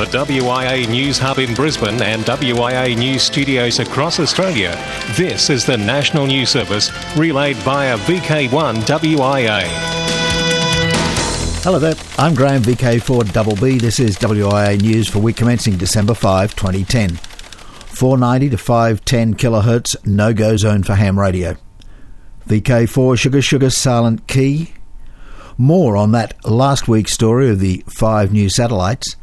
the WIA News Hub in Brisbane and WIA News studios across Australia, this is the National News Service relayed via VK1 WIA. Hello there, I'm Graham VK4 Double B. This is WIA News for week commencing December 5, 2010. 490 to 510 kilohertz no go zone for ham radio. VK4 Sugar Sugar Silent Key. More on that last week's story of the five new satellites.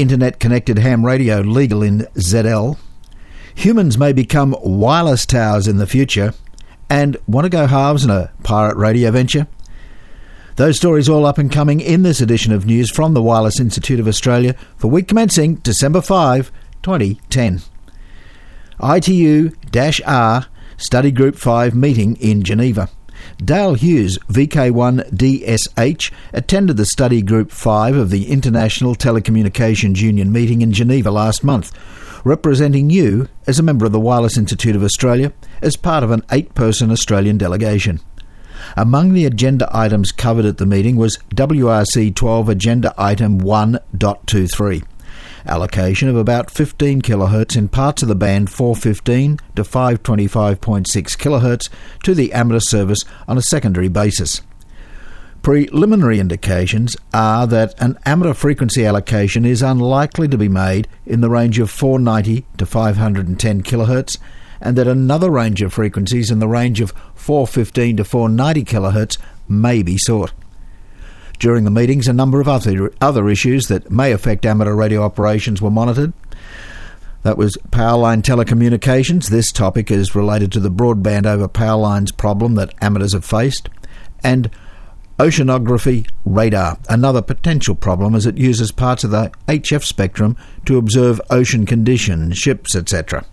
Internet connected ham radio legal in ZL. Humans may become wireless towers in the future. And want to go halves in a pirate radio venture? Those stories all up and coming in this edition of news from the Wireless Institute of Australia for week commencing December 5, 2010. ITU R Study Group 5 meeting in Geneva. Dale Hughes, VK1 DSH, attended the Study Group 5 of the International Telecommunications Union meeting in Geneva last month, representing you as a member of the Wireless Institute of Australia as part of an eight person Australian delegation. Among the agenda items covered at the meeting was WRC 12 Agenda Item 1.23 allocation of about 15 kHz in parts of the band 415 to 525.6 kHz to the amateur service on a secondary basis. Preliminary indications are that an amateur frequency allocation is unlikely to be made in the range of 490 to 510 kHz and that another range of frequencies in the range of 415 to 490 kHz may be sought. During the meetings, a number of other, other issues that may affect amateur radio operations were monitored. That was power line telecommunications. This topic is related to the broadband over power lines problem that amateurs have faced. And oceanography radar, another potential problem as it uses parts of the HF spectrum to observe ocean conditions, ships, etc.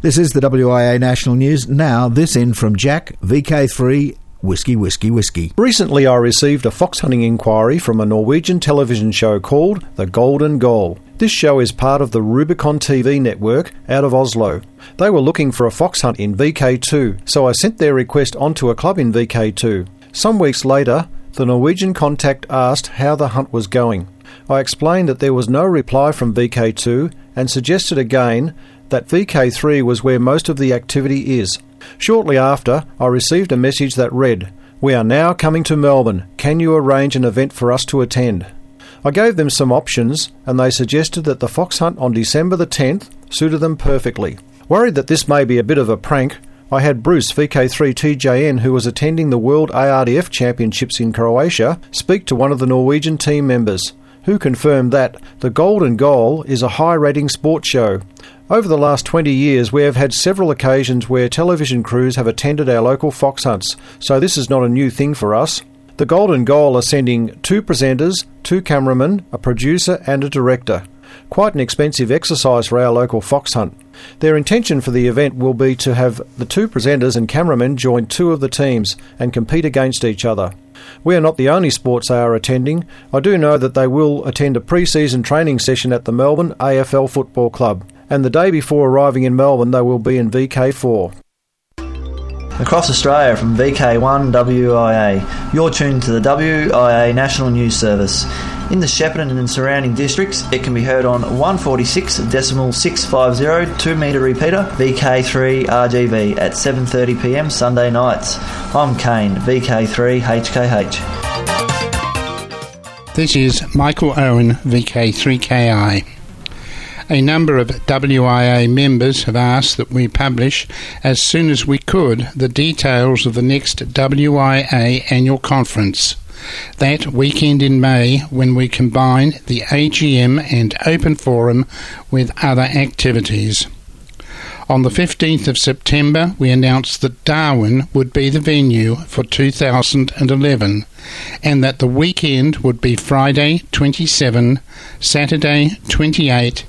This is the WIA National News. Now, this in from Jack, VK3 Whiskey, Whiskey, Whiskey. Recently, I received a fox hunting inquiry from a Norwegian television show called The Golden Goal. This show is part of the Rubicon TV network out of Oslo. They were looking for a fox hunt in VK2, so I sent their request onto a club in VK2. Some weeks later, the Norwegian contact asked how the hunt was going. I explained that there was no reply from VK2 and suggested again that VK3 was where most of the activity is. Shortly after, I received a message that read, We are now coming to Melbourne. Can you arrange an event for us to attend? I gave them some options, and they suggested that the fox hunt on December the 10th suited them perfectly. Worried that this may be a bit of a prank, I had Bruce, VK3TJN, who was attending the World ARDF Championships in Croatia, speak to one of the Norwegian team members, who confirmed that the Golden Goal is a high rating sports show. Over the last 20 years, we have had several occasions where television crews have attended our local fox hunts, so this is not a new thing for us. The Golden Goal are sending two presenters, two cameramen, a producer, and a director. Quite an expensive exercise for our local fox hunt. Their intention for the event will be to have the two presenters and cameramen join two of the teams and compete against each other. We are not the only sports they are attending. I do know that they will attend a pre season training session at the Melbourne AFL Football Club and the day before arriving in Melbourne, they will be in VK4. Across Australia from VK1 WIA, you're tuned to the WIA National News Service. In the Shepparton and surrounding districts, it can be heard on 146.650 2 metre repeater VK3 RGV at 7.30pm Sunday nights. I'm Kane, VK3 HKH. This is Michael Owen, VK3KI. A number of WIA members have asked that we publish as soon as we could the details of the next WIA annual conference. That weekend in May, when we combine the AGM and open forum with other activities. On the 15th of September, we announced that Darwin would be the venue for 2011 and that the weekend would be Friday 27, Saturday 28,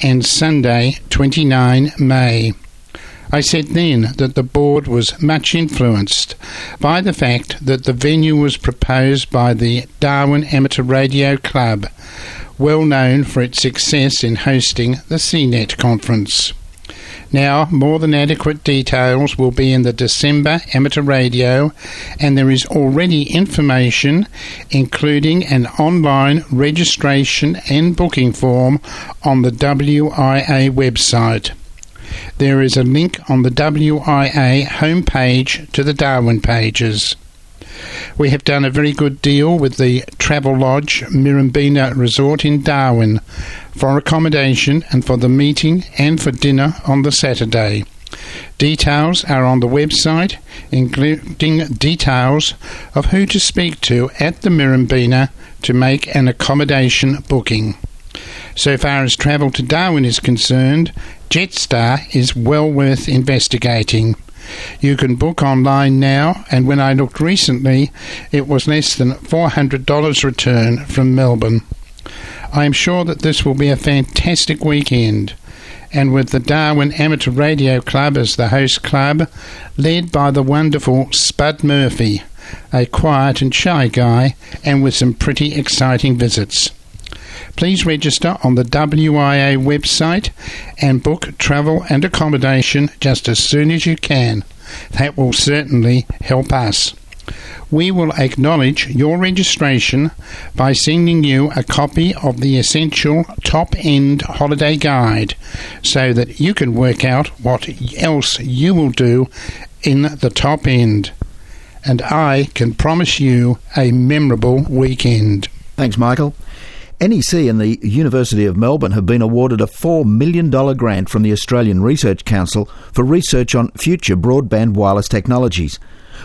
and Sunday 29 May. I said then that the board was much influenced by the fact that the venue was proposed by the Darwin Amateur Radio Club, well known for its success in hosting the SEANET conference. Now, more than adequate details will be in the December amateur radio, and there is already information, including an online registration and booking form, on the WIA website. There is a link on the WIA homepage to the Darwin pages. We have done a very good deal with the Travel Lodge Mirambeena Resort in Darwin for accommodation and for the meeting and for dinner on the Saturday. Details are on the website, including details of who to speak to at the Mirambeena to make an accommodation booking. So far as travel to Darwin is concerned, Jetstar is well worth investigating. You can book online now, and when I looked recently, it was less than $400 return from Melbourne. I am sure that this will be a fantastic weekend. And with the Darwin Amateur Radio Club as the host club, led by the wonderful Spud Murphy, a quiet and shy guy, and with some pretty exciting visits. Please register on the WIA website and book travel and accommodation just as soon as you can. That will certainly help us. We will acknowledge your registration by sending you a copy of the essential top end holiday guide so that you can work out what else you will do in the top end. And I can promise you a memorable weekend. Thanks, Michael. NEC and the University of Melbourne have been awarded a $4 million grant from the Australian Research Council for research on future broadband wireless technologies.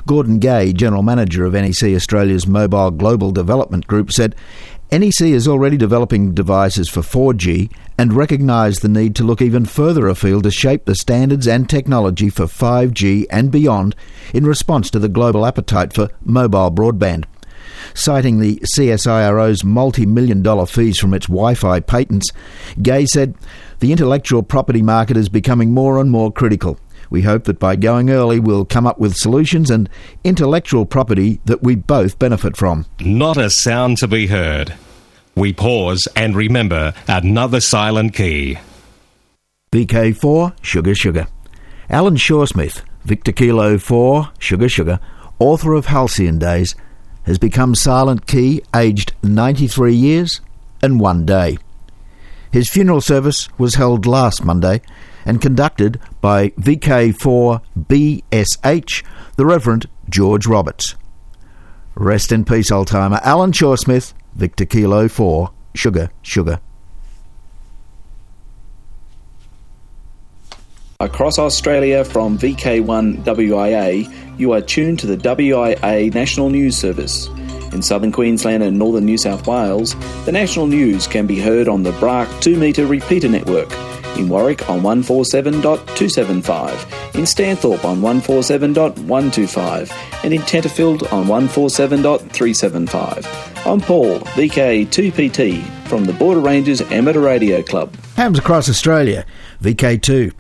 Gordon Gay, General Manager of NEC Australia's Mobile Global Development Group, said NEC is already developing devices for 4G and recognised the need to look even further afield to shape the standards and technology for 5G and beyond in response to the global appetite for mobile broadband. Citing the CSIRO's multi million dollar fees from its Wi Fi patents, Gay said, The intellectual property market is becoming more and more critical. We hope that by going early, we'll come up with solutions and intellectual property that we both benefit from. Not a sound to be heard. We pause and remember another silent key. VK4 Sugar Sugar. Alan Shawsmith, Victor Kilo 4 Sugar Sugar, author of Halcyon Days, has become Silent Key, aged 93 years and one day. His funeral service was held last Monday and conducted by VK4BSH, the Reverend George Roberts. Rest in peace, old timer. Alan Shawsmith, Victor Kilo 4, Sugar, Sugar. Across Australia from VK1 WIA, you are tuned to the WIA National News Service. In southern Queensland and northern New South Wales, the national news can be heard on the BRAC 2 metre repeater network. In Warwick on 147.275, in Stanthorpe on 147.125, and in Tenterfield on 147.375. I'm Paul, VK2PT, from the Border Rangers Amateur Radio Club. Hams across Australia, VK2.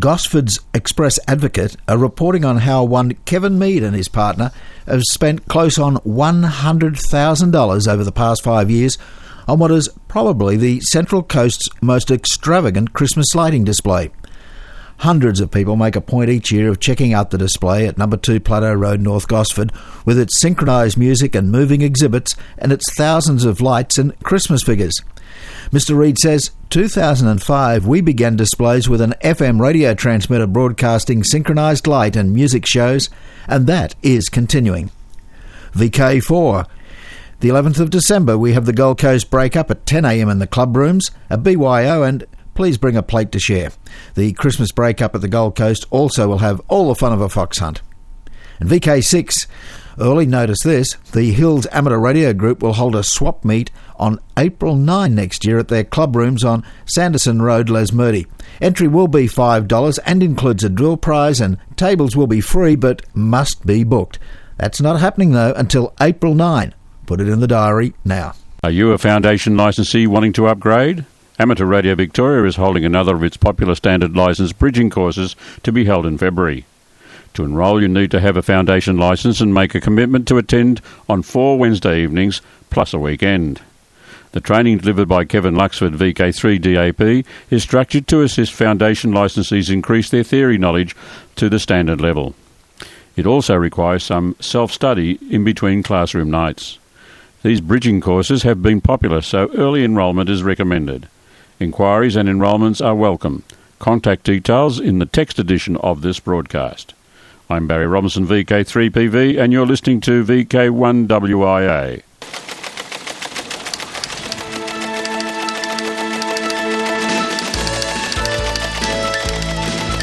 Gosford's Express Advocate are reporting on how one Kevin Mead and his partner have spent close on $100,000 over the past five years on what is probably the Central Coast's most extravagant Christmas lighting display. Hundreds of people make a point each year of checking out the display at number 2 Plateau Road, North Gosford, with its synchronised music and moving exhibits and its thousands of lights and Christmas figures. Mr. Reed says 2005 we began displays with an FM radio transmitter broadcasting synchronized light and music shows, and that is continuing. VK4 the 11th of December, we have the Gold Coast break-up at 10am in the club rooms at BYO, and please bring a plate to share. The Christmas break-up at the Gold Coast also will have all the fun of a fox hunt. And VK6, early notice this, the Hills Amateur Radio Group will hold a swap meet on April 9 next year at their club rooms on Sanderson Road, Les Lesmurdie. Entry will be $5 and includes a drill prize, and tables will be free but must be booked. That's not happening though until April 9. Put it in the diary now. Are you a foundation licensee wanting to upgrade? Amateur Radio Victoria is holding another of its popular standard license bridging courses to be held in February. To enrol, you need to have a foundation license and make a commitment to attend on four Wednesday evenings plus a weekend. The training delivered by Kevin Luxford VK3 DAP is structured to assist foundation licensees increase their theory knowledge to the standard level. It also requires some self study in between classroom nights. These bridging courses have been popular, so early enrolment is recommended. Inquiries and enrolments are welcome. Contact details in the text edition of this broadcast. I'm Barry Robinson, VK3PV, and you're listening to VK1WIA.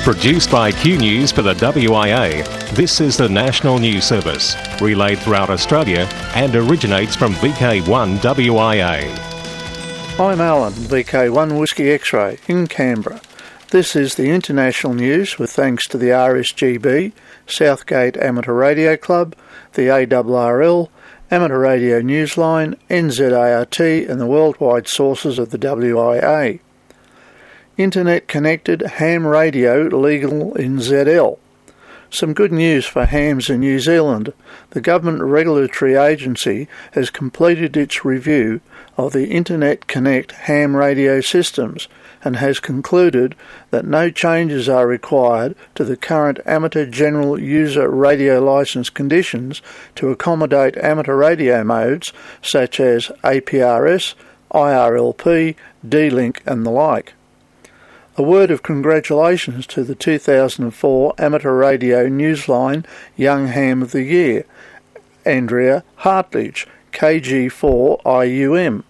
Produced by Q News for the WIA, this is the National News Service, relayed throughout Australia and originates from VK1 WIA. I'm Alan, VK1 Whiskey X-Ray in Canberra. This is the international news with thanks to the RSGB, Southgate Amateur Radio Club, the ARRL, Amateur Radio Newsline, NZART and the worldwide sources of the WIA. Internet connected ham radio legal in ZL. Some good news for hams in New Zealand. The Government Regulatory Agency has completed its review of the Internet Connect ham radio systems and has concluded that no changes are required to the current amateur general user radio license conditions to accommodate amateur radio modes such as APRS, IRLP, D-Link and the like. A word of congratulations to the 2004 Amateur Radio Newsline Young Ham of the Year, Andrea Hartlage, KG4IUM.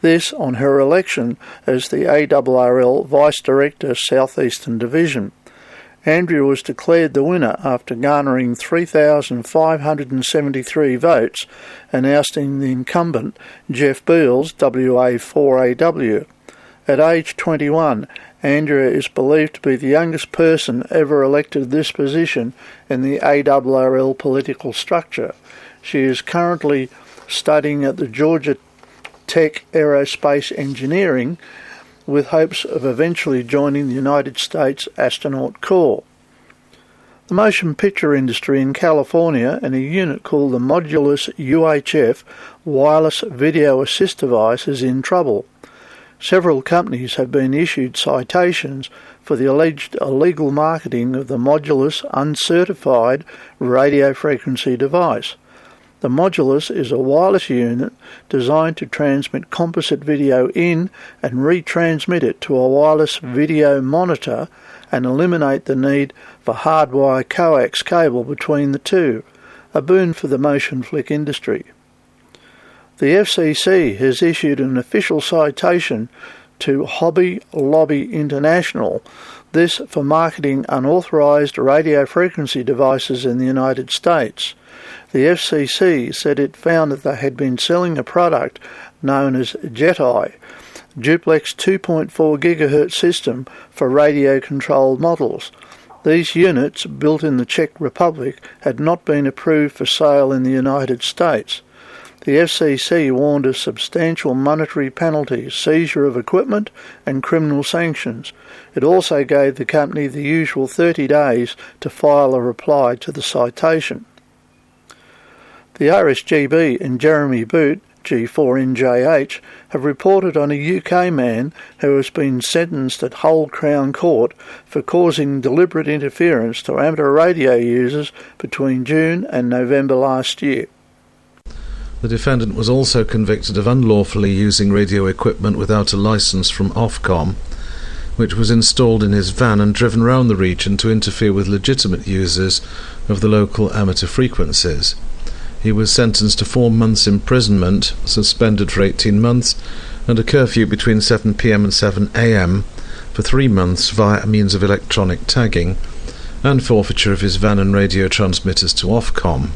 This on her election as the ARRL Vice Director Southeastern Division. Andrea was declared the winner after garnering 3,573 votes and ousting the incumbent Jeff Beals, WA4AW. At age 21, Andrea is believed to be the youngest person ever elected to this position in the ARRL political structure. She is currently studying at the Georgia Tech Aerospace Engineering with hopes of eventually joining the United States Astronaut Corps. The motion picture industry in California and a unit called the Modulus UHF Wireless Video Assist Device is in trouble. Several companies have been issued citations for the alleged illegal marketing of the Modulus uncertified radio frequency device. The Modulus is a wireless unit designed to transmit composite video in and retransmit it to a wireless video monitor and eliminate the need for hardwire coax cable between the two, a boon for the motion flick industry. The FCC has issued an official citation to Hobby Lobby International, this for marketing unauthorized radio frequency devices in the United States. The FCC said it found that they had been selling a product known as Jeti, duplex 2.4 GHz system for radio controlled models. These units, built in the Czech Republic, had not been approved for sale in the United States. The FCC warned of substantial monetary penalties, seizure of equipment, and criminal sanctions. It also gave the company the usual 30 days to file a reply to the citation. The RSGB and Jeremy Boot, G4NJH, have reported on a UK man who has been sentenced at Hull Crown Court for causing deliberate interference to amateur radio users between June and November last year. The defendant was also convicted of unlawfully using radio equipment without a license from Ofcom, which was installed in his van and driven round the region to interfere with legitimate users of the local amateur frequencies. He was sentenced to four months' imprisonment, suspended for 18 months, and a curfew between 7pm and 7am for three months via means of electronic tagging, and forfeiture of his van and radio transmitters to Ofcom.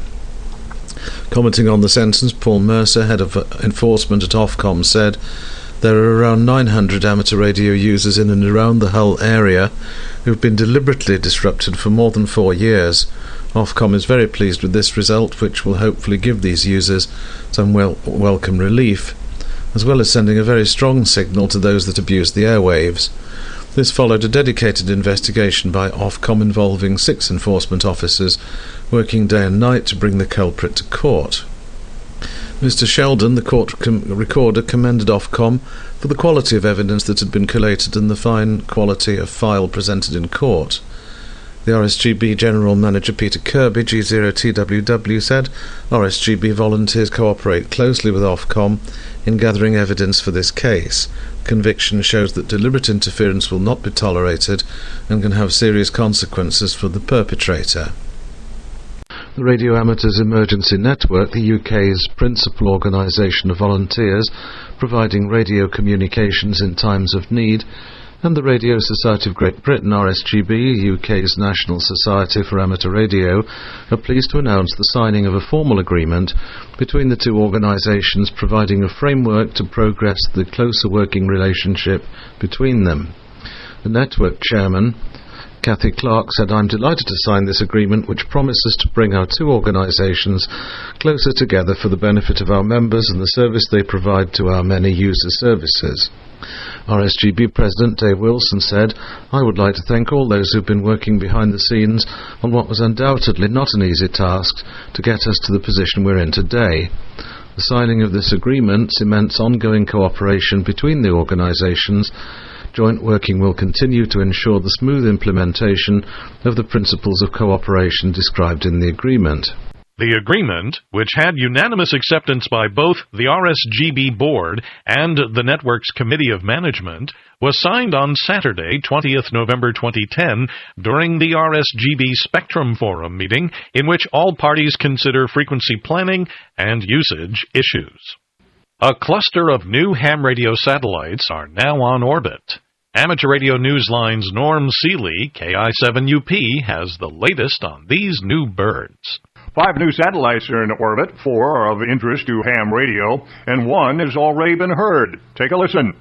Commenting on the sentence, Paul Mercer, head of enforcement at Ofcom, said there are around 900 amateur radio users in and around the Hull area who've been deliberately disrupted for more than four years. Ofcom is very pleased with this result, which will hopefully give these users some wel- welcome relief, as well as sending a very strong signal to those that abuse the airwaves. This followed a dedicated investigation by Ofcom involving six enforcement officers working day and night to bring the culprit to court. Mr. Sheldon, the court com- recorder, commended Ofcom for the quality of evidence that had been collated and the fine quality of file presented in court. The RSGB General Manager Peter Kirby, G0TWW, said RSGB volunteers cooperate closely with Ofcom in gathering evidence for this case. Conviction shows that deliberate interference will not be tolerated and can have serious consequences for the perpetrator. The Radio Amateurs Emergency Network, the UK's principal organisation of volunteers providing radio communications in times of need, and the Radio Society of Great Britain, RSGB, UK's National Society for Amateur Radio, are pleased to announce the signing of a formal agreement between the two organisations providing a framework to progress the closer working relationship between them. The network chairman, Kathy Clark said, I'm delighted to sign this agreement which promises to bring our two organisations closer together for the benefit of our members and the service they provide to our many user services. RSGB President Dave Wilson said, I would like to thank all those who've been working behind the scenes on what was undoubtedly not an easy task to get us to the position we're in today. The signing of this agreement cements ongoing cooperation between the organisations. Joint working will continue to ensure the smooth implementation of the principles of cooperation described in the agreement. The agreement, which had unanimous acceptance by both the RSGB board and the network's Committee of Management, was signed on Saturday, 20th November 2010, during the RSGB Spectrum Forum meeting, in which all parties consider frequency planning and usage issues. A cluster of new ham radio satellites are now on orbit. Amateur Radio Newsline's Norm Seeley, KI7UP, has the latest on these new birds. Five new satellites are in orbit, four are of interest to ham radio, and one has already been heard. Take a listen.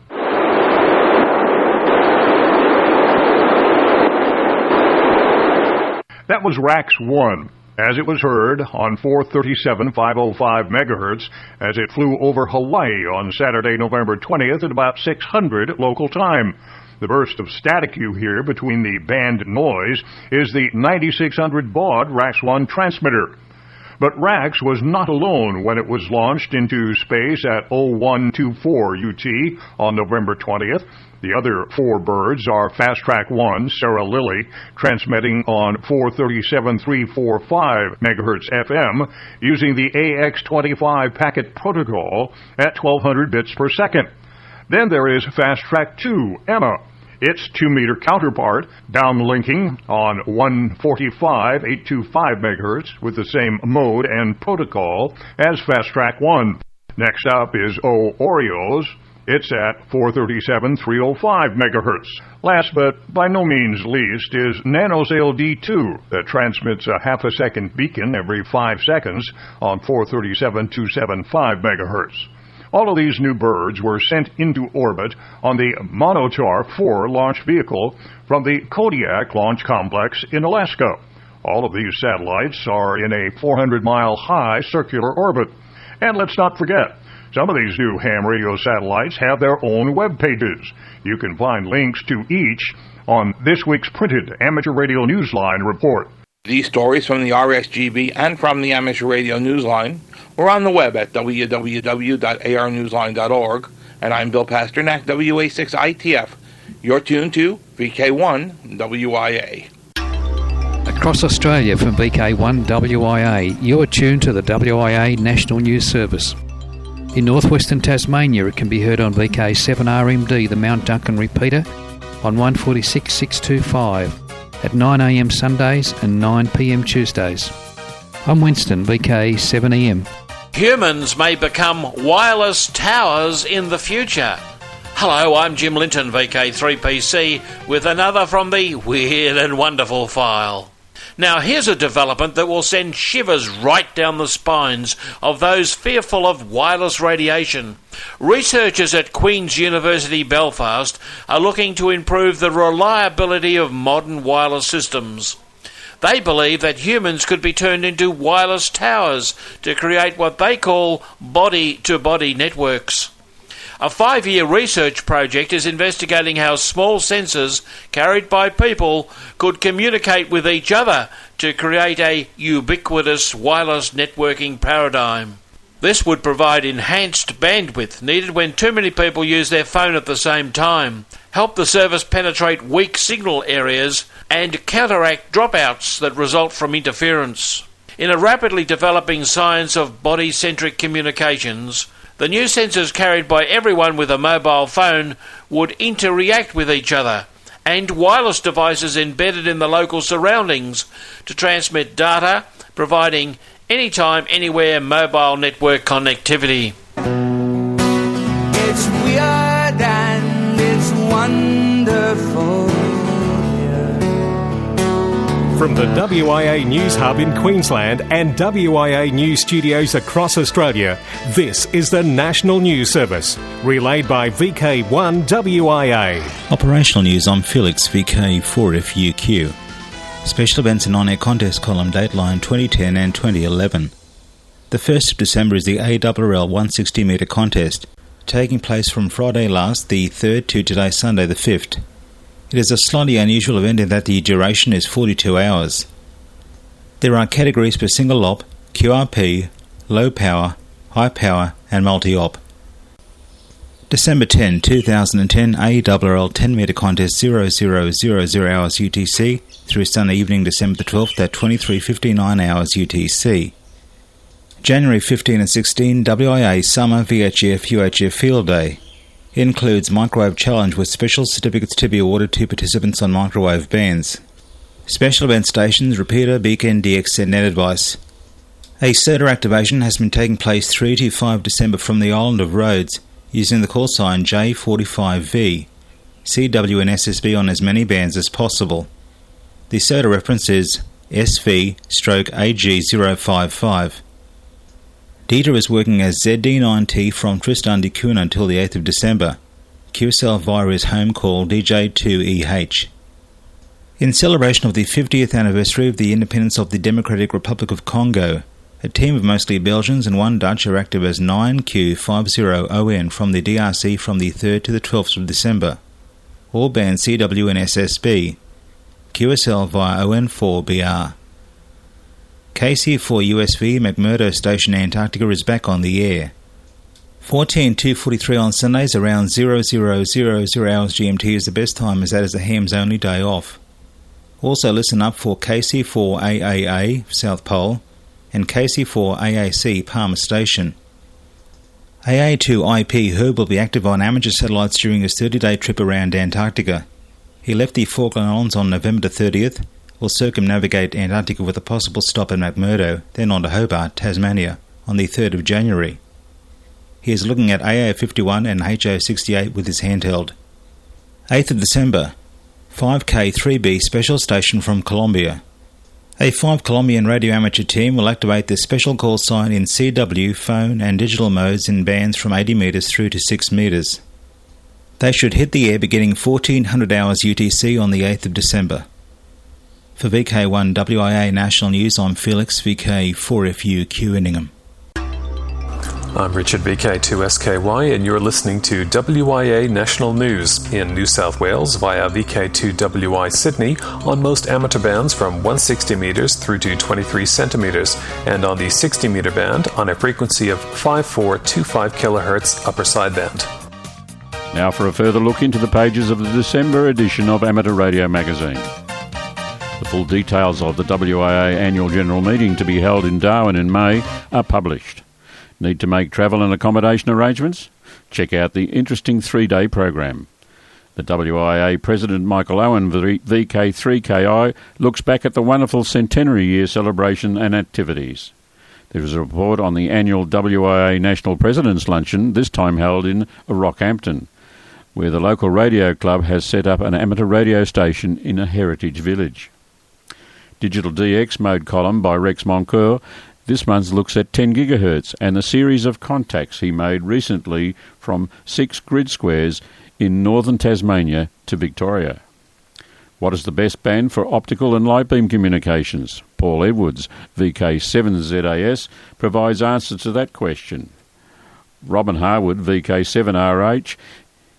That was RAX 1 as it was heard on 437 505 megahertz as it flew over Hawaii on Saturday, November 20th at about 600 local time. The burst of static you hear between the band noise is the 9600 baud RAX 1 transmitter. But RAX was not alone when it was launched into space at 0124 UT on November 20th. The other four birds are FASTRAC 1, Sarah Lily, transmitting on 437.345 MHz FM using the AX25 packet protocol at 1200 bits per second. Then there is FASTRAC 2, Emma, its 2 meter counterpart, downlinking on 145 825 MHz with the same mode and protocol as FASTRAC 1. Next up is O Oreos. It's at 437 305 MHz. Last but by no means least is NanoSail D2 that transmits a half a second beacon every 5 seconds on 437 275 MHz. All of these new birds were sent into orbit on the Minotaur 4 launch vehicle from the Kodiak Launch Complex in Alaska. All of these satellites are in a 400 mile high circular orbit. And let's not forget, some of these new ham radio satellites have their own web pages. You can find links to each on this week's printed Amateur Radio Newsline report. These stories from the RSGB and from the Amateur Radio Newsline or on the web at www.arnewsline.org. And I'm Bill Pasternak, WA6ITF. You're tuned to VK1 WIA. Across Australia from VK1 WIA, you're tuned to the WIA National News Service. In northwestern Tasmania, it can be heard on VK7RMD, the Mount Duncan repeater, on 146625 at 9am Sundays and 9pm Tuesdays. I'm Winston, VK7EM. Humans may become wireless towers in the future. Hello, I'm Jim Linton, VK3PC, with another from the Weird and Wonderful file. Now, here's a development that will send shivers right down the spines of those fearful of wireless radiation. Researchers at Queen's University Belfast are looking to improve the reliability of modern wireless systems. They believe that humans could be turned into wireless towers to create what they call body to body networks. A five year research project is investigating how small sensors carried by people could communicate with each other to create a ubiquitous wireless networking paradigm. This would provide enhanced bandwidth needed when too many people use their phone at the same time, help the service penetrate weak signal areas, and counteract dropouts that result from interference. In a rapidly developing science of body centric communications, the new sensors carried by everyone with a mobile phone would interact with each other and wireless devices embedded in the local surroundings to transmit data, providing anytime, anywhere mobile network connectivity. It's weird and it's wonderful. From the WIA News Hub in Queensland and WIA News studios across Australia, this is the National News Service, relayed by VK1 WIA. Operational news on Felix VK4FUQ. Special events and on-air contest column dateline 2010 and 2011. The 1st of December is the ARRL 160 metre contest, taking place from Friday last, the 3rd, to today, Sunday, the 5th. It is a slightly unusual event in that the duration is 42 hours. There are categories for single op, QRP, low power, high power, and multi op. December 10, 2010, ARRL 10 metre contest 0000 hours UTC through Sunday evening, December 12th at 23.59 hours UTC. January 15 and 16, WIA Summer VHF UHF Field Day includes Microwave Challenge with special certificates to be awarded to participants on microwave bands. Special event stations, repeater, beacon, DX, and net advice. A SOTA activation has been taking place 3 to 5 December from the island of Rhodes using the call sign J45V. CW and SSB on as many bands as possible. The SOTA reference is SV stroke AG055. DETA is working as ZD9T from Tristan da Cunha until the 8th of December. QSL via his home call DJ2EH. In celebration of the 50th anniversary of the independence of the Democratic Republic of Congo, a team of mostly Belgians and one Dutch are active as 9Q50ON from the DRC from the 3rd to the 12th of December. All bands CW and SSB. QSL via ON4BR. KC4 USV McMurdo Station Antarctica is back on the air. 14243 on Sundays around 0000 hours GMT is the best time as that is the ham's only day off. Also listen up for KC4 AAA South Pole and KC4 AAC Palmer Station. AA2 IP Herb will be active on amateur satellites during his 30 day trip around Antarctica. He left the Falkland Islands on November 30th will circumnavigate Antarctica with a possible stop at McMurdo, then on to Hobart, Tasmania, on the 3rd of January. He is looking at AO 51 and HO 68 with his handheld. 8th of December, 5K 3B special station from Colombia. A 5 Colombian radio amateur team will activate the special call sign in CW, phone, and digital modes in bands from 80 metres through to 6 metres. They should hit the air beginning 1400 hours UTC on the 8th of December. For VK1 WIA National News, I'm Felix VK4FU Inningham. I'm Richard VK2SKY, and you're listening to WIA National News in New South Wales via VK2WI Sydney on most amateur bands from 160 metres through to 23 centimetres, and on the 60 metre band on a frequency of 5425 kHz upper sideband. Now for a further look into the pages of the December edition of Amateur Radio Magazine. The full details of the WIA annual general meeting to be held in Darwin in May are published. Need to make travel and accommodation arrangements? Check out the interesting three day program. The WIA President Michael Owen, VK3KI, looks back at the wonderful centenary year celebration and activities. There is a report on the annual WIA National President's Luncheon, this time held in Rockhampton, where the local radio club has set up an amateur radio station in a heritage village. Digital DX mode column by Rex Moncur this month looks at 10 GHz and the series of contacts he made recently from six grid squares in northern Tasmania to Victoria. What is the best band for optical and light beam communications? Paul Edwards, VK7ZAS, provides answers to that question. Robin Harwood, VK7RH,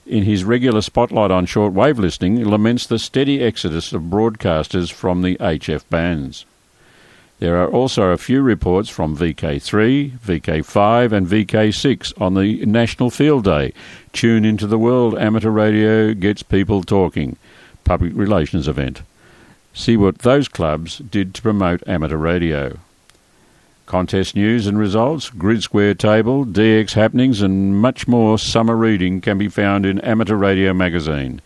in his regular spotlight on shortwave listening, laments the steady exodus of broadcasters from the HF bands. There are also a few reports from VK3, VK5, and VK6 on the National Field Day. Tune into the World Amateur Radio Gets People Talking public relations event. See what those clubs did to promote amateur radio. Contest news and results, grid square table, DX happenings, and much more summer reading can be found in Amateur Radio magazine,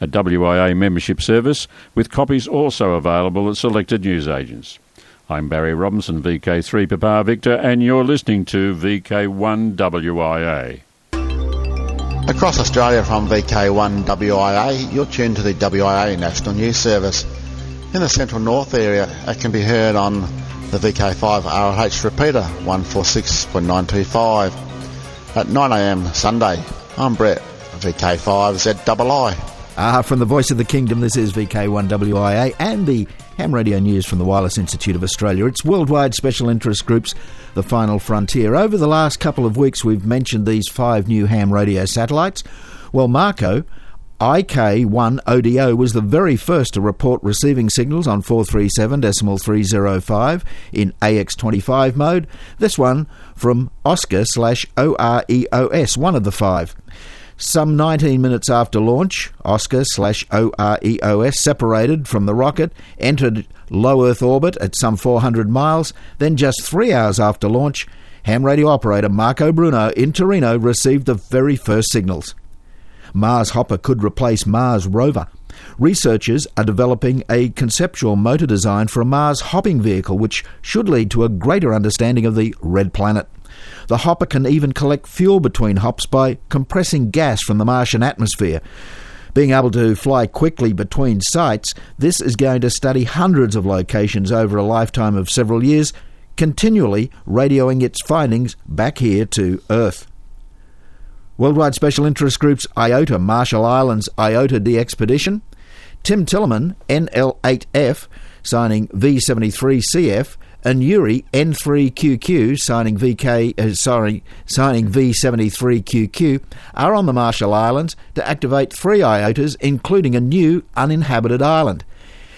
a WIA membership service with copies also available at selected newsagents. I'm Barry Robinson, VK3 Papa Victor, and you're listening to VK1WIA. Across Australia from VK1WIA, you're tuned to the WIA National News Service. In the central north area, it can be heard on the VK5 RLH repeater 146.925 at 9am Sunday. I'm Brett, VK5ZII. Ah, from the voice of the kingdom, this is VK1WIA and the Ham Radio News from the Wireless Institute of Australia. It's worldwide special interest groups, the final frontier. Over the last couple of weeks, we've mentioned these five new ham radio satellites. Well, Marco, IK1ODO was the very first to report receiving signals on 437.305 in AX25 mode. This one from Oscar slash OREOS, one of the five. Some 19 minutes after launch, Oscar slash OREOS separated from the rocket, entered low Earth orbit at some 400 miles. Then, just three hours after launch, ham radio operator Marco Bruno in Torino received the very first signals. Mars Hopper could replace Mars Rover. Researchers are developing a conceptual motor design for a Mars hopping vehicle, which should lead to a greater understanding of the red planet. The hopper can even collect fuel between hops by compressing gas from the Martian atmosphere. Being able to fly quickly between sites, this is going to study hundreds of locations over a lifetime of several years, continually radioing its findings back here to Earth. Worldwide Special Interest Groups IOTA Marshall Islands IOTA D Expedition, Tim Tillman NL8F signing V73CF and Yuri N3QQ signing VK uh, sorry signing V73QQ are on the Marshall Islands to activate three IOTAs including a new uninhabited island.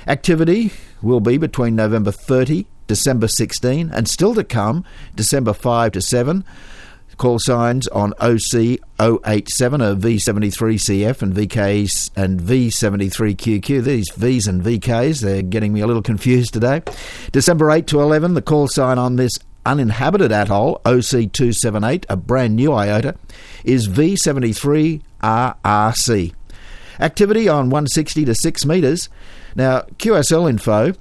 Activity will be between November 30, December 16 and still to come December 5 to 7 call signs on OC 087 of V73CF and VKs and V73QQ. These Vs and VKs, they're getting me a little confused today. December 8 to 11, the call sign on this uninhabited atoll, OC278, a brand new IOTA, is V73RRC. Activity on 160 to 6 metres. Now, QSL info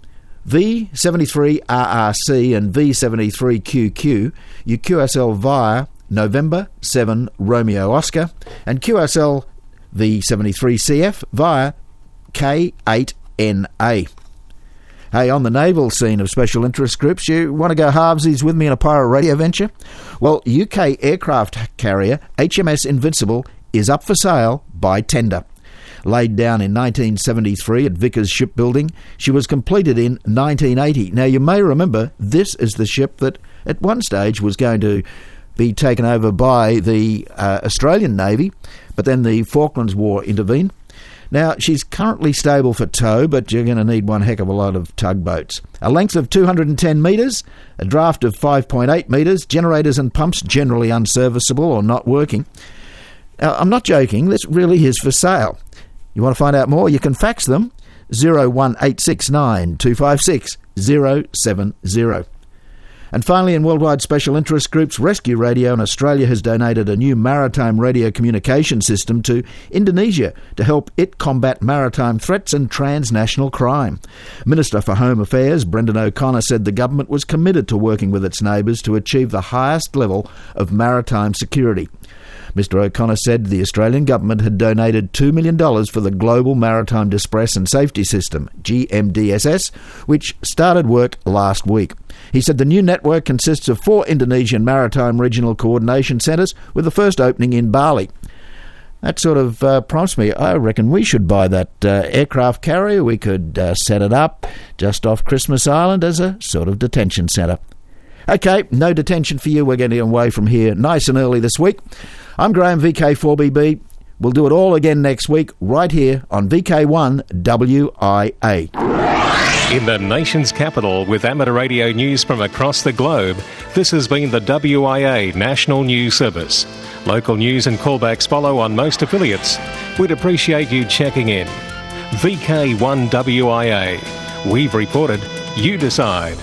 V73RRC and V73QQ, you QSL via November 7 Romeo Oscar, and QSL V73CF via K8NA. Hey, on the naval scene of special interest groups, you want to go halvesies with me in a pirate radio venture? Well, UK aircraft carrier HMS Invincible is up for sale by tender. Laid down in 1973 at Vickers Shipbuilding, she was completed in 1980. Now, you may remember this is the ship that at one stage was going to be taken over by the uh, Australian Navy, but then the Falklands War intervened. Now, she's currently stable for tow, but you're going to need one heck of a lot of tugboats. A length of 210 metres, a draft of 5.8 metres, generators and pumps generally unserviceable or not working. Now, I'm not joking, this really is for sale. You want to find out more? You can fax them 01869 256 070. And finally, in worldwide special interest groups, Rescue Radio in Australia has donated a new maritime radio communication system to Indonesia to help it combat maritime threats and transnational crime. Minister for Home Affairs Brendan O'Connor said the government was committed to working with its neighbours to achieve the highest level of maritime security. Mr O'Connor said the Australian government had donated $2 million for the Global Maritime Distress and Safety System, GMDSS, which started work last week. He said the new network consists of four Indonesian maritime regional coordination centres, with the first opening in Bali. That sort of uh, prompts me. I reckon we should buy that uh, aircraft carrier. We could uh, set it up just off Christmas Island as a sort of detention centre. Okay, no detention for you. We're getting away from here nice and early this week. I'm Graham, VK4BB. We'll do it all again next week, right here on VK1 WIA. In the nation's capital, with amateur radio news from across the globe, this has been the WIA National News Service. Local news and callbacks follow on most affiliates. We'd appreciate you checking in. VK1WIA. We've reported, you decide.